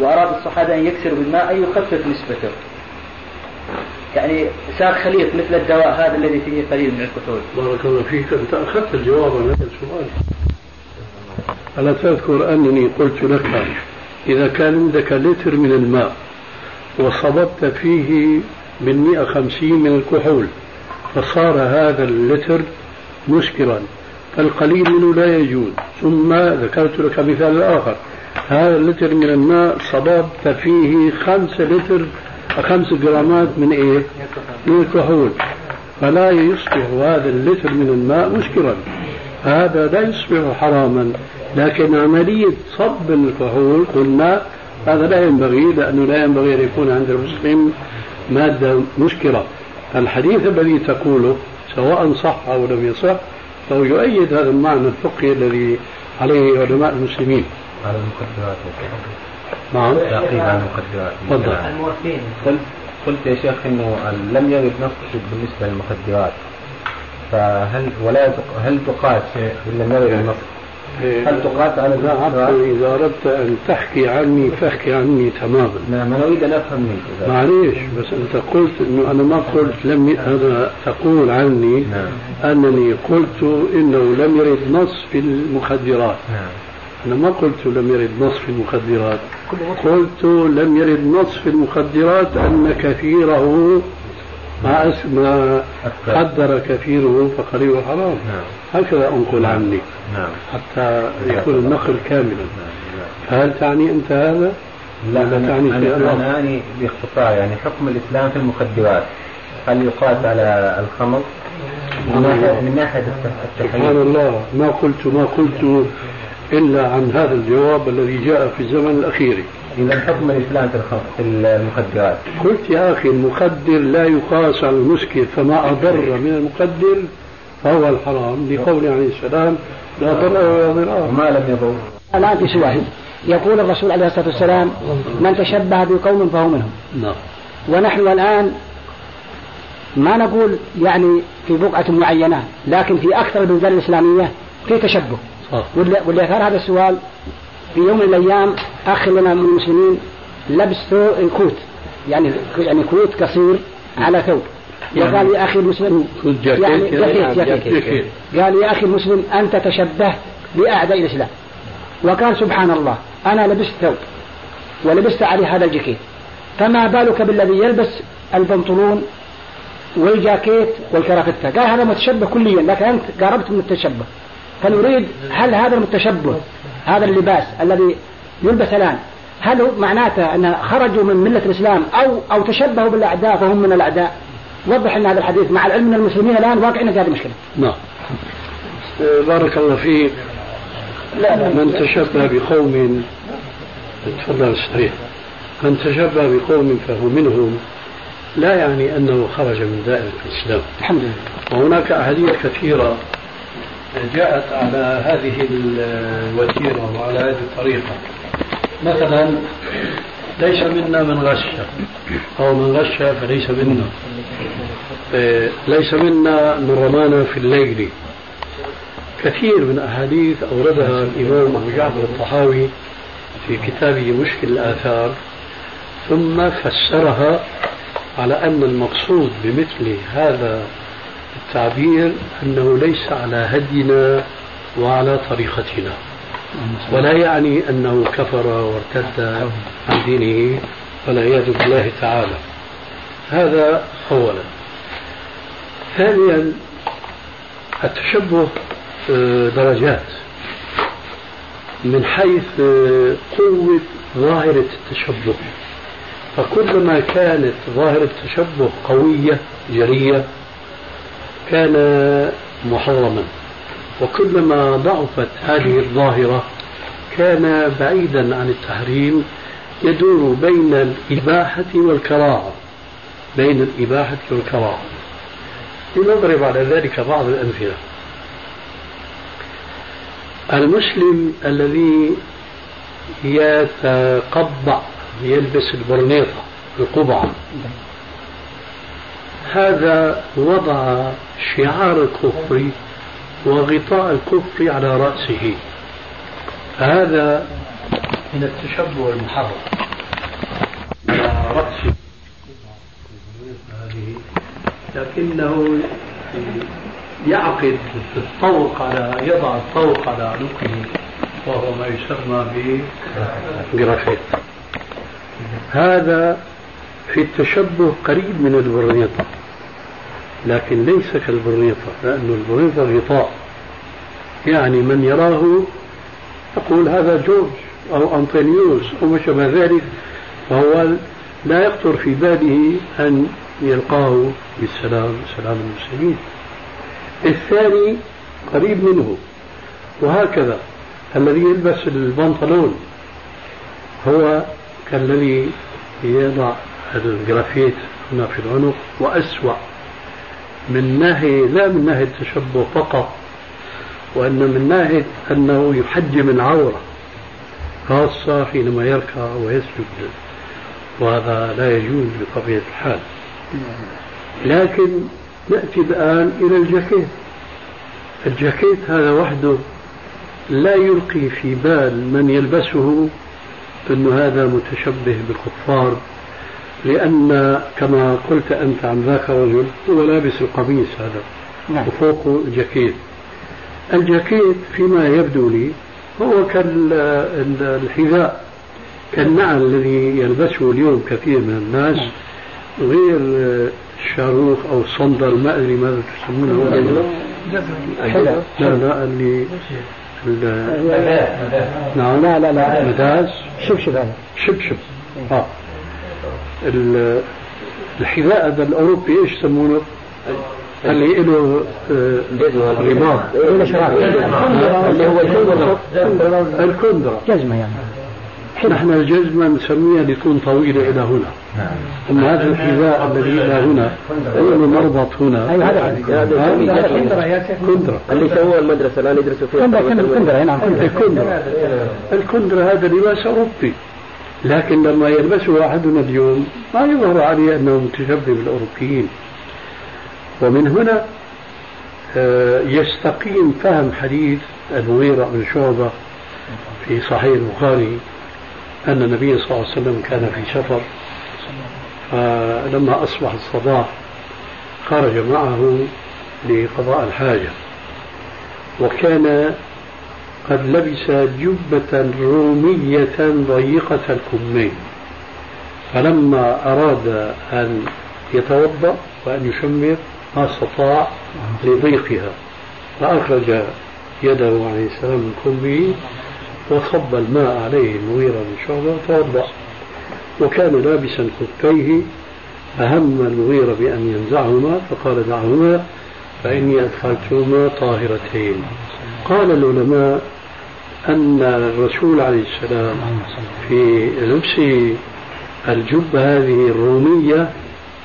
وأراد الصحابة أن يكسروا بالماء أن يخفف نسبته. يعني صار خليط مثل الدواء هذا الذي فيه قليل من الكحول. بارك الله فيك. أنت أخذت الجواب عن هذا السؤال. ألا تذكر أنني قلت لك إذا كان عندك لتر من الماء وصببت فيه من 150 من الكحول فصار هذا اللتر مسكرا فالقليل منه لا يجوز. ثم ذكرت لك مثال آخر. هذا اللتر من الماء صببت فيه خمسة لتر خمس جرامات من إيه؟ من الكحول. فلا يصبح هذا اللتر من الماء مسكرا هذا لا يصبح حراما. لكن عملية صب الكحول قلنا هذا لا ينبغي لأنه لا ينبغي أن يكون عند المسلم مادة مسكرة الحديث الذي تقوله سواء صح أو لم يصح فهو يؤيد هذا المعنى الفقهي الذي عليه علماء المسلمين. على المخدرات نعم. تعقيب على المخدرات تفضل. قلت قلت يا شيخ إنه لم يرد نص بالنسبة للمخدرات فهل ولا هل تقاس إن لم يرد النص؟ هل تقاس على إذا أردت أن تحكي عني فاحكي عني تماما. نعم أنا أريد أن أفهم منك معليش بس أنت قلت أنه أنا ما قلت لم ي... أنا تقول عني نعم. أنني قلت إنه لم يرد نص في المخدرات. نعم. أنا ما قلت لم يرد نص في المخدرات قلت لم يرد نص في المخدرات أن كثيره ما ما قدر كثيره فقليله حرام نعم. هكذا أنقل عني نعم. حتى يكون النقل كاملا. نعم. فهل تعني أنت هذا؟ لا أنا تعني أنا, أنا أعني باختصار يعني حكم الإسلام في المخدرات. هل يقاس على الخمر؟ من ناحية من ناحية التحريم سبحان الله. ما قلت ما قلت إلا عن هذا الجواب الذي جاء في الزمن الأخير. إذا حكم الإسلام في المخدرات. قلت يا أخي المخدر لا يقاس على المسكر فما أضر من المخدر فهو الحرام لقول عليه السلام لا ضرر ولا ضرار. وما لم يضر. الآن في سؤال يقول الرسول عليه الصلاة والسلام من تشبه بقوم فهو منهم. نعم. ونحن الآن ما نقول يعني في بقعة معينة لكن في أكثر البلدان الإسلامية في تشبه. واللي أثار هذا السؤال في يوم من الأيام أخ لنا من المسلمين لبس كوت يعني يعني كوت قصير على ثوب. وقال يا أخي المسلم يعني جاكيت جاكيت. قال يا أخي المسلم أنت تشبهت بأعداء الإسلام. وقال سبحان الله أنا لبست ثوب ولبست عليه هذا الجاكيت. فما بالك بالذي يلبس البنطلون والجاكيت والكرافتة؟ قال هذا متشبه كليا لكن أنت قاربت من التشبه. فنريد هل هذا المتشبه هذا اللباس الذي يلبس الآن هل هو معناته أن خرجوا من ملة الإسلام أو أو تشبهوا بالأعداء فهم من الأعداء؟ وضح لنا هذا الحديث مع العلم أن المسلمين الآن واقعين في هذه المشكلة. نعم. بارك الله فيك. من تشبه بقوم تفضل صحيح. من تشبه بقوم فهو منهم لا يعني أنه خرج من دائرة الإسلام. الحمد لله. وهناك أحاديث كثيرة جاءت على هذه الوتيرة وعلى هذه الطريقة. مثلا ليس منا من غش. أو من غش فليس منا. إيه، ليس منا من رمانا في الليل. كثير من أحاديث أوردها الإمام أبو جعفر الطحاوي في كتابه مشكل الآثار ثم فسرها على أن المقصود بمثل هذا التعبير أنه ليس على هدينا وعلى طريقتنا. ولا يعني أنه كفر وارتد عن دينه والعياذ بالله تعالى. هذا أولا. ثانيا التشبه آه، درجات. من حيث آه، قوة ظاهرة التشبه. فكلما كانت ظاهرة التشبه قوية جرية كان محرما. وكلما ضعفت هذه الظاهرة كان بعيدا عن التحريم يدور بين الإباحة والكراهة. بين الإباحة والكراهة. لنضرب على ذلك بعض الأمثلة. المسلم الذي يتقبع يلبس البرنيطة القبعة هذا وضع شعار الكفر وغطاء الكفر على رأسه. هذا من التشبه المحرم. على رأسه لكنه يعقد الطوق على يضع الطوق على عنقه وهو ما يسمى بجرافيت. هذا في التشبه قريب من البرنيطة لكن ليس كالبرنيطة لأن البرنيطة غطاء. يعني من يراه يقول هذا جورج أو أنطونيوس أو ما شابه ذلك فهو لا يخطر في باله أن يلقاه بالسلام سلام المسلمين. الثاني قريب منه وهكذا الذي يلبس البنطلون هو كالذي يضع الجرافيت هنا في العنق وأسوأ. من ناحية لا من ناحية التشبه فقط وأن من ناحية أنه يحجم العورة خاصة حينما يركع ويسجد وهذا لا يجوز بطبيعة الحال. لكن نأتي الآن إلى الجاكيت. الجاكيت هذا وحده لا يلقي في بال من يلبسه أن هذا متشبه بالكفار. لأن كما قلت أنت عن ذاك الرجل هو لابس القميص هذا نعم. وفوقه الجاكيت الجاكيت فيما يبدو لي هو كالحذاء كالنعل الذي يلبسه اليوم كثير من الناس غير الشاروخ أو الصندل ما أدري ماذا تسمونه. لا لا. اللي نعم. لا لا لا. مداز شبشب هذا. شبشب آه. الحذاء هذا الأوروبي إيش يسمونه؟ اللي له آه، رباط اللي هو الكندرة. الكندرة. جزمة يعني. نحن الجزمة نسميها لتكون طويلة إلى هنا. نعم. أما هذا الحذاء الذي إلى هنا هو مربط هنا؟ أيوة هذا كندرة. اللي سووه المدرسة الآن يدرسوا فيها. كندرة. نعم. الكندرة. الكندرة هذا لباس أوروبي. لكن لما يلبسه أحدنا اليوم ما يظهر عليه أنه متشبه بالأوروبيين. ومن هنا آه، يستقيم فهم حديث المغيرة بن شعبة في صحيح البخاري أن النبي صلى الله عليه وسلم كان في سفر. فلما أصبح الصباح خرج معه لقضاء الحاجة. وكان قد لبس جبة رومية ضيقة الكمين. فلما أراد أن يتوضأ وأن يشمر ما استطاع لضيقها. فأخرج يده عليه السلام من كمه وصب الماء عليه المغيرة بن شعبة وتوضأ. وكان لابسا خفيه فهم المغيرة بأن ينزعهما فقال دعهما فإني أدخلتهما طاهرتين. قال العلماء أن الرسول عليه السلام في لبس الجبة هذه الرومية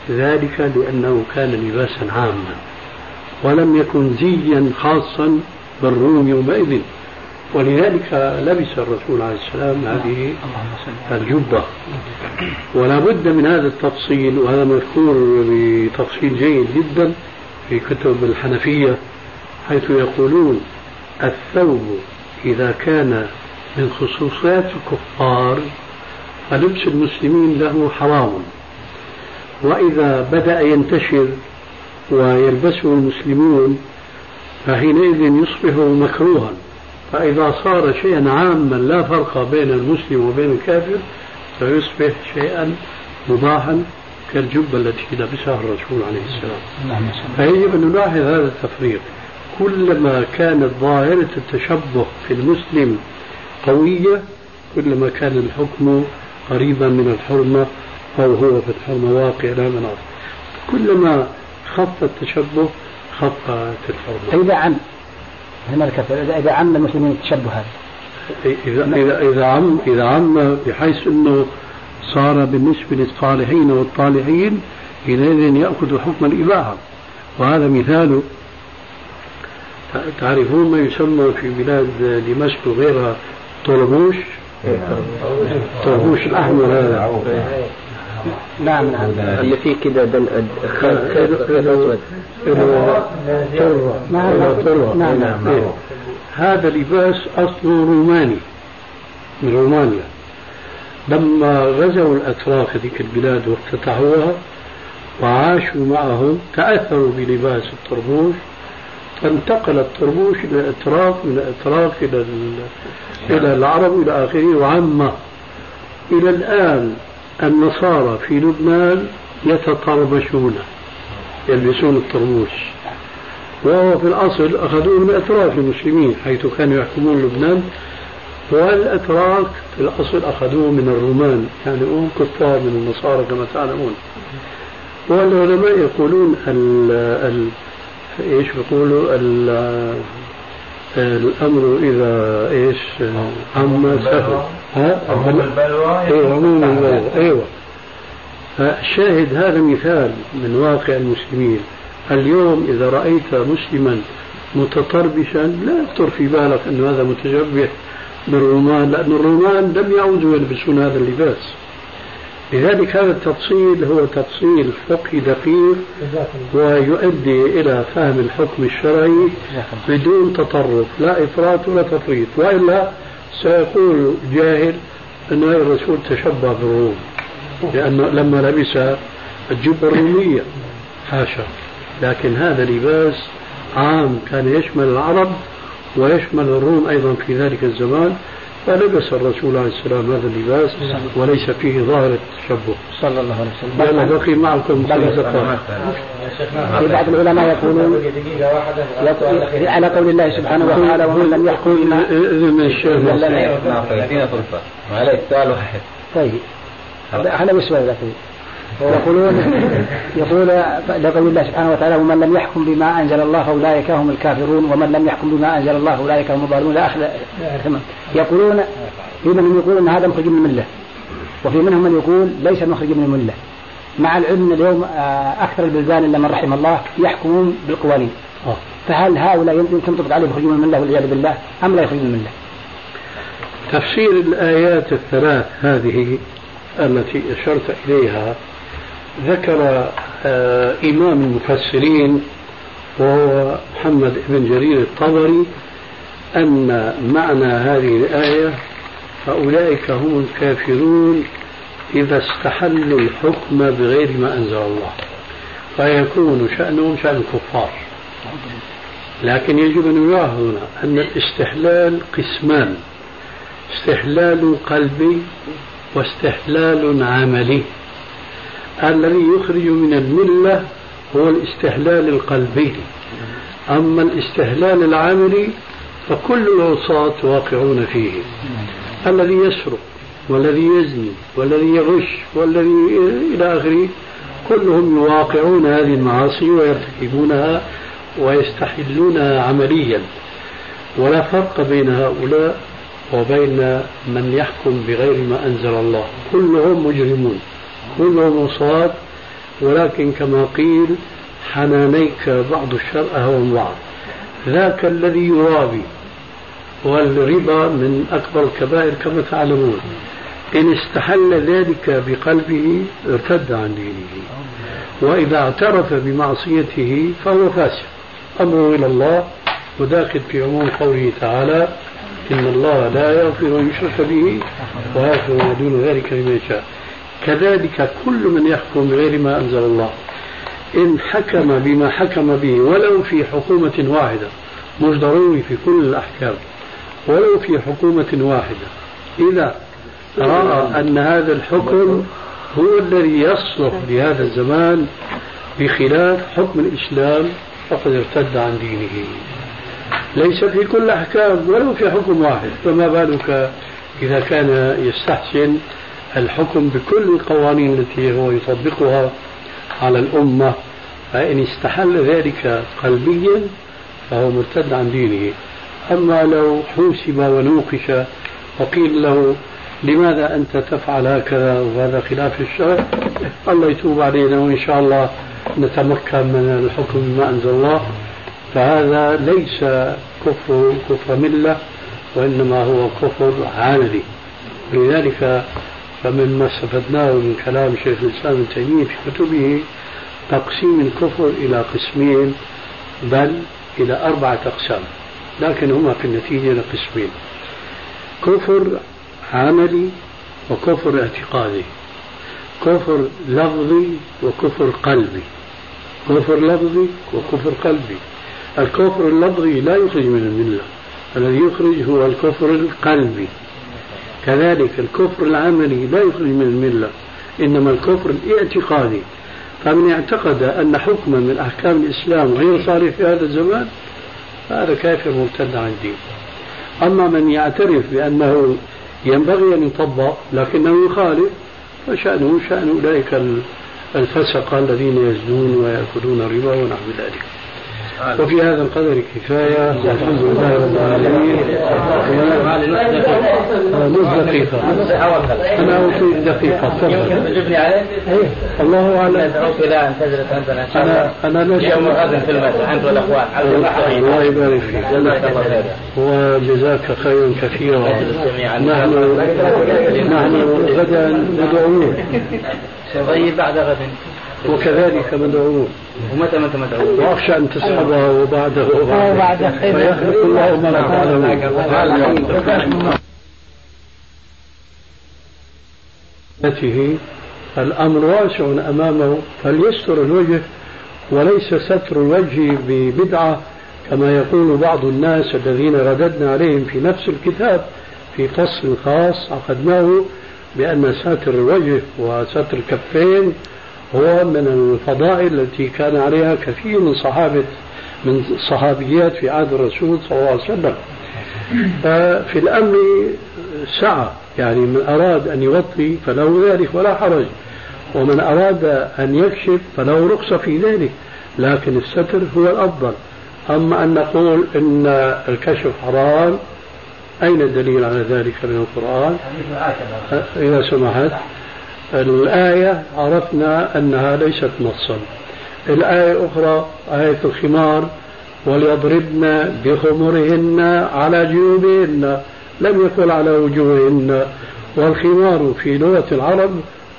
ذلك لأنه كان لباسا عاما ولم يكن زيا خاصا بالروم يومئذ. ولذلك لبس الرسول عليه السلام هذه الجبة. ولا بد من هذا التفصيل وهذا مذكور بتفصيل جيد جدا في كتب الحنفية حيث يقولون الثوب إذا كان من خصوصيات الكفار فلبس المسلمين له حرام. وإذا بدأ ينتشر ويلبسه المسلمون فحينئذ يصبح مكروها. فإذا صار شيئا عاما لا فرق بين المسلم وبين الكافر فيصبح شيئا مباحا كالجبة التي لبسها الرسول عليه السلام. نعم، فيجب أن نلاحظ هذا التفريق. كلما كانت ظاهرة التشبه في المسلم قوية كلما كان الحكم قريبا من الحرمة أو هو في الحرمة واقع لا مناص. كلما خف التشبه خفت الحرمة. إذا عم إذا عم المسلمين التشبه هذا. إذا إذا إذا عم إذا عم بحيث أنه صار بالنسبة للصالحين والطالحين حينئذ يأخذ حكم الإباحة. وهذا مثال تعرفون ما يسمى في بلاد دمشق وغيرها طربوش؟ طربوش الأحمر هذا. نعم نعم. اللي فيه كده دم أسود. ترة نعم. نعم. هذا لباس أصله روماني من رومانيا. لما غزوا الأتراك هذيك البلاد وافتتحوها وعاشوا معهم تأثروا بلباس الطربوش فانتقل الطربوش إلى الأتراك من الأتراك إلى إلى العرب إلى آخره وعمه إلى الآن النصارى في لبنان يتطربشون يلبسون الطربوش وهو في الأصل أخذوه من أتراك المسلمين حيث كانوا يحكمون لبنان. والأتراك في الأصل أخذوه من الرومان يعني هم كفار من النصارى كما تعلمون. والعلماء يقولون ال ال إيش بيقولوا؟ الأمر إذا إيش؟ عم سهل. ها؟ عموم البلوى. أيوه عموم البلوى. أيوه. فالشاهد هذا مثال من واقع المسلمين. اليوم إذا رأيت مسلما متطربشا لا يخطر في بالك أن هذا متشبه بالرومان لأن الرومان لم يعودوا يلبسون هذا اللباس. لذلك هذا التفصيل هو تفصيل فقهي دقيق ويؤدي إلى فهم الحكم الشرعي بدون تطرف لا إفراط ولا تفريط وإلا سيقول جاهل أن الرسول تشبه بالروم لأنه لما لبس الجبة الرومية حاشا لكن هذا لباس عام كان يشمل العرب ويشمل الروم أيضا في ذلك الزمان. فلبس الرسول عليه السلام هذا اللباس وليس فيه ظاهر التشبه. صلى الله عليه وسلم. لأن بقي معكم في بعض العلماء يقولون على قول الله سبحانه وتعالى ومن لم يحكم إذن الشيخ يعطينا فرصة معلش سؤال واحد. طيب. هذا السؤال لكن يقولون يقول لقول الله سبحانه وتعالى ومن لم يحكم بما أنزل الله فأولئك هم الكافرون ومن لم يحكم بما أنزل الله فأولئك هم الضالون لا اخر يقولون في منهم يقول إن هذا مخرج من الملة وفي منهم من يقول ليس مخرج من الملة. مع العلم اليوم آه، أكثر البلدان إلا من رحم الله يحكمون بالقوانين. آه. فهل هؤلاء يمكن تنطبق عليهم يخرجون من الملة والعياذ بالله؟ أم لا يخرجون من الملة؟ تفسير الآيات الثلاث هذه التي أشرت إليها ذكر آه إمام المفسرين وهو محمد بن جرير الطبري أن معنى هذه الآية فأولئك هم الكافرون إذا استحلوا الحكم بغير ما أنزل الله فيكون شأنهم شأن الكفار. لكن يجب أن يلاحظ هنا أن الاستحلال قسمان استحلال قلبي واستحلال عملي. الذي يخرج من الملة هو الاستحلال القلبي. أما الاستحلال العملي فكل العصاة واقعون فيه. الذي يسرق والذي يزني والذي يغش والذي إلى آخره كلهم يواقعون هذه المعاصي ويرتكبونها ويستحلونها عمليا. ولا فرق بين هؤلاء وبين من يحكم بغير ما أنزل الله. كلهم مجرمون. كلهم عصاة ولكن كما قيل حنانيك بعض الشر أهون بعض ذاك الذي يرابي والربا من أكبر الكبائر كما تعلمون. إن استحل ذلك بقلبه ارتد عن دينه. وإذا اعترف بمعصيته فهو فاسق. أمره إلى الله وداخل في عموم قوله تعالى إن الله لا يغفر أن يشرك به ويغفر ما دون ذلك لمن يشاء. كذلك كل من يحكم بغير ما أنزل الله. إن حكم بما حكم به ولو في حكومة واحدة مش ضروري في كل الأحكام ولو في حكومة واحدة. إذا رأى أن هذا الحكم هو الذي يصلح لهذا الزمان بخلاف حكم الإسلام فقد ارتد عن دينه. ليس في كل الأحكام ولو في حكم واحد. فما بالك إذا كان يستحسن الحكم بكل القوانين التي هو يطبقها على الأمة فإن استحل ذلك قلبيا فهو مرتد عن دينه. أما لو حوسب ونوقش وقيل له لماذا أنت تفعل هكذا وهذا خلاف الشرع؟ الله يتوب علينا وإن شاء الله نتمكن من الحكم بما أنزل الله. فهذا ليس كفر كفر ملة وإنما هو كفر عملي لذلك فمما استفدناه من كلام شيخ الإسلام ابن تيمية في كتبه تقسيم الكفر إلى قسمين بل إلى أربعة أقسام لكن هما في النتيجة لقسمين. كفر عملي وكفر اعتقادي كفر لفظي وكفر قلبي كفر لفظي وكفر قلبي. الكفر اللفظي لا يخرج من الملة الذي يخرج هو الكفر القلبي. كذلك الكفر العملي لا يخرج من الملة إنما الكفر الاعتقادي. فمن اعتقد أن حكما من أحكام الإسلام غير صالح في هذا الزمان فهذا كافر مرتد عن الدين. أما من يعترف بأنه ينبغي أن يطبق لكنه يخالف فشأنه شأن أولئك الفسقة الذين يزنون ويأكلون الربا ونحو ذلك. وفي هذا القدر كفاية. والحمد لله رب العالمين. نص دقيقة. أنا أعطيك دقيقة تفضل. تجبني عليه؟ الله أعلم. ادعوك إلى أن تجلس عندنا إن شاء الله. أنا أنا يوم غد في المسجد عند الأخوان الله يبارك فيك. جزاك الله خير وجزاك خيرا كثيرا. نحن نحن غدا مدعوون طيب بعد غد. وكذلك مدعوون. ومتى متى مدعوون؟ وأخشى أن تسحبها وبعده وبعده فيخلق الله ما تعلمون. الأمر واسع أمامه فليستر الوجه وليس ستر الوجه ببدعة كما يقول بعض الناس الذين رددنا عليهم في نفس الكتاب في فصل خاص عقدناه بأن ساتر الوجه وستر الكفين هو من الفضائل التي كان عليها كثير من صحابة من الصحابيات في عهد الرسول صلى الله عليه وسلم. ففي الأمر سعة يعني من أراد أن يغطي فله ذلك ولا حرج. ومن أراد أن يكشف فله رخصة في ذلك. لكن الستر هو الأفضل. أما أن نقول إن الكشف حرام أين الدليل على ذلك من القرآن؟ إذا سمحت. الآية عرفنا أنها ليست نصا الآية الأخرى آية الخمار وليضربن بخمرهن على جيوبهن لم يقل على وجوههن. والخمار في لغة العرب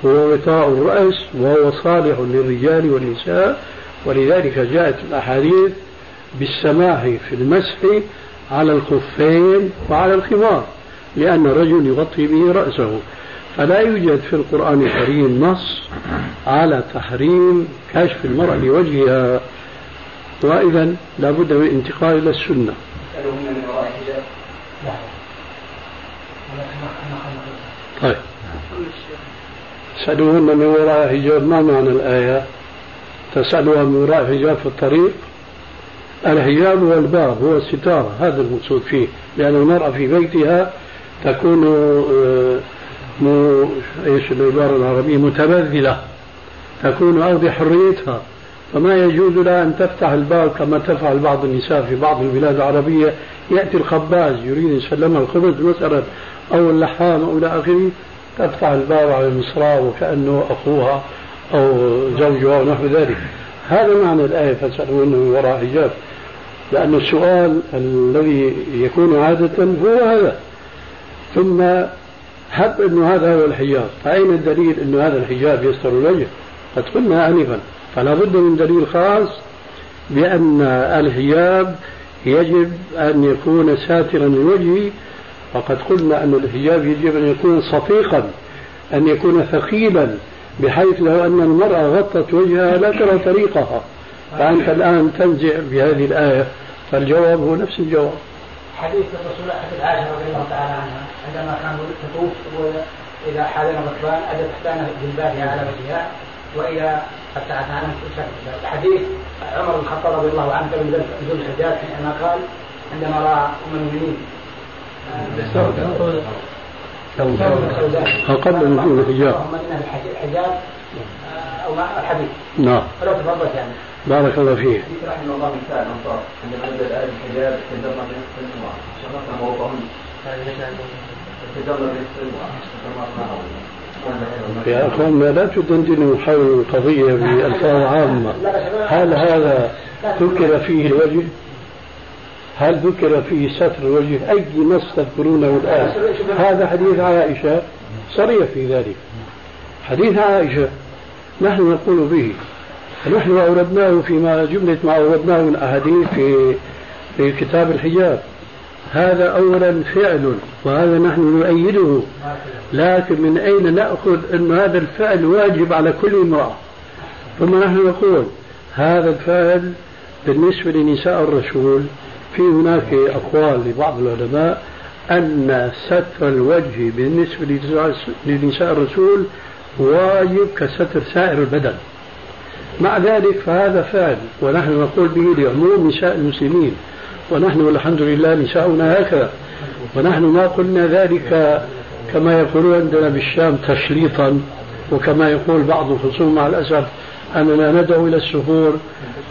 هو وطاء الرأس وهو صالح للرجال والنساء ولذلك جاءت الأحاديث بالسماح في المسح على الخفين وعلى الخمار لأن الرجل يغطي به رأسه. فلا يوجد في القرآن الكريم نص على تحريم كشف المرأة لوجهها. وإذا لابد من الانتقال إلى السنة. طيب. تسألوهن من وراء حجاب ما معنى الآية؟ تسألها من وراء حجاب في الطريق. الحجاب هو الباب هو الستارة هذا المقصود فيه لأن المرأة في بيتها تكون آه، إيش العبارة العربية متبذلة. تكون أرض حريتها. فما يجوز لها أن تفتح الباب كما تفعل بعض النساء في بعض البلاد العربية. يأتي الخباز يريد أن يسلمها الخبز مثلا أو اللحام أو إلى آخره. تفتح الباب على المصراع وكأنه أخوها أو زوجها أو نحو ذلك. هذا معنى الآية فاسألوهن من وراء حجاب. لأن السؤال الذي يكون عادة هو هذا. ثم هب أنه هذا هو الحجاب. فأين الدليل أنه هذا الحجاب يستر الوجه؟ قد قلنا آنفا. فلا بد من دليل خاص بأن الحجاب يجب أن يكون ساترا للوجه وقد قلنا أن الحجاب يجب أن يكون صفيقا أن يكون ثقيلا بحيث لو أن المرأة غطت وجهها لا ترى طريقها. فأنت الآن تنزع بهذه الآية فالجواب هو نفس الجواب. حديث الرسول حديث عائشة رضي الله تعالى عنها عندما كان تطوف وإذا حالنا غضبان أدت إحدانا جلبابها على وجهها وإذا فتحت عنها حديث عمر بن الخطاب رضي الله عنه من ذو الحجاج حينما قال عندما رأى أم المؤمنين. قبل نزول الحجاب الحجاب. أو الحديث نعم. بارك الله فيك. رحمه الله مثال انصار عندما نزل الحجاب تجرنا بنصف المراه بنصف يا أخوان لا تدندنوا حول القضية بألفاظ عامة. هل هذا ذكر فيه الوجه؟ هل ذكر فيه ستر الوجه أي نص تذكرونه الآن؟ هذا حديث عائشة صريح في ذلك. حديث عائشة نحن نقول به نحن أوردناه فيما جملة ما أوردناه من أحاديث في في كتاب الحجاب. هذا أولا فعل وهذا نحن نؤيده. لكن من أين نأخذ أن هذا الفعل واجب على كل امرأة؟ ثم نحن نقول هذا الفعل بالنسبة لنساء الرسول في هناك أقوال لبعض العلماء أن ستر الوجه بالنسبة لنساء الرسول واجب كستر سائر البدن. مع ذلك فهذا فعل ونحن نقول به لعموم نساء المسلمين ونحن والحمد لله نساؤنا هكذا. ونحن ما قلنا ذلك كما يقولون عندنا بالشام تشليطا وكما يقول بعض الخصوم مع الأسف أننا ندعو إلى السفور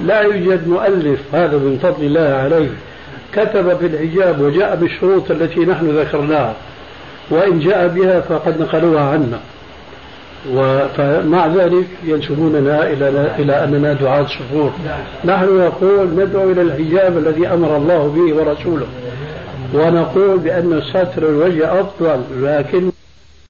لا يوجد مؤلف هذا من فضل الله عليه كتب في الحجاب وجاء بالشروط التي نحن ذكرناها وإن جاء بها فقد نقلوها عنا. ومع ذلك ينسبوننا إلى إلى أننا دعاة صفور نحن نقول ندعو إلى الحجاب الذي أمر الله به ورسوله ونقول بأن ستر الوجه أفضل لكن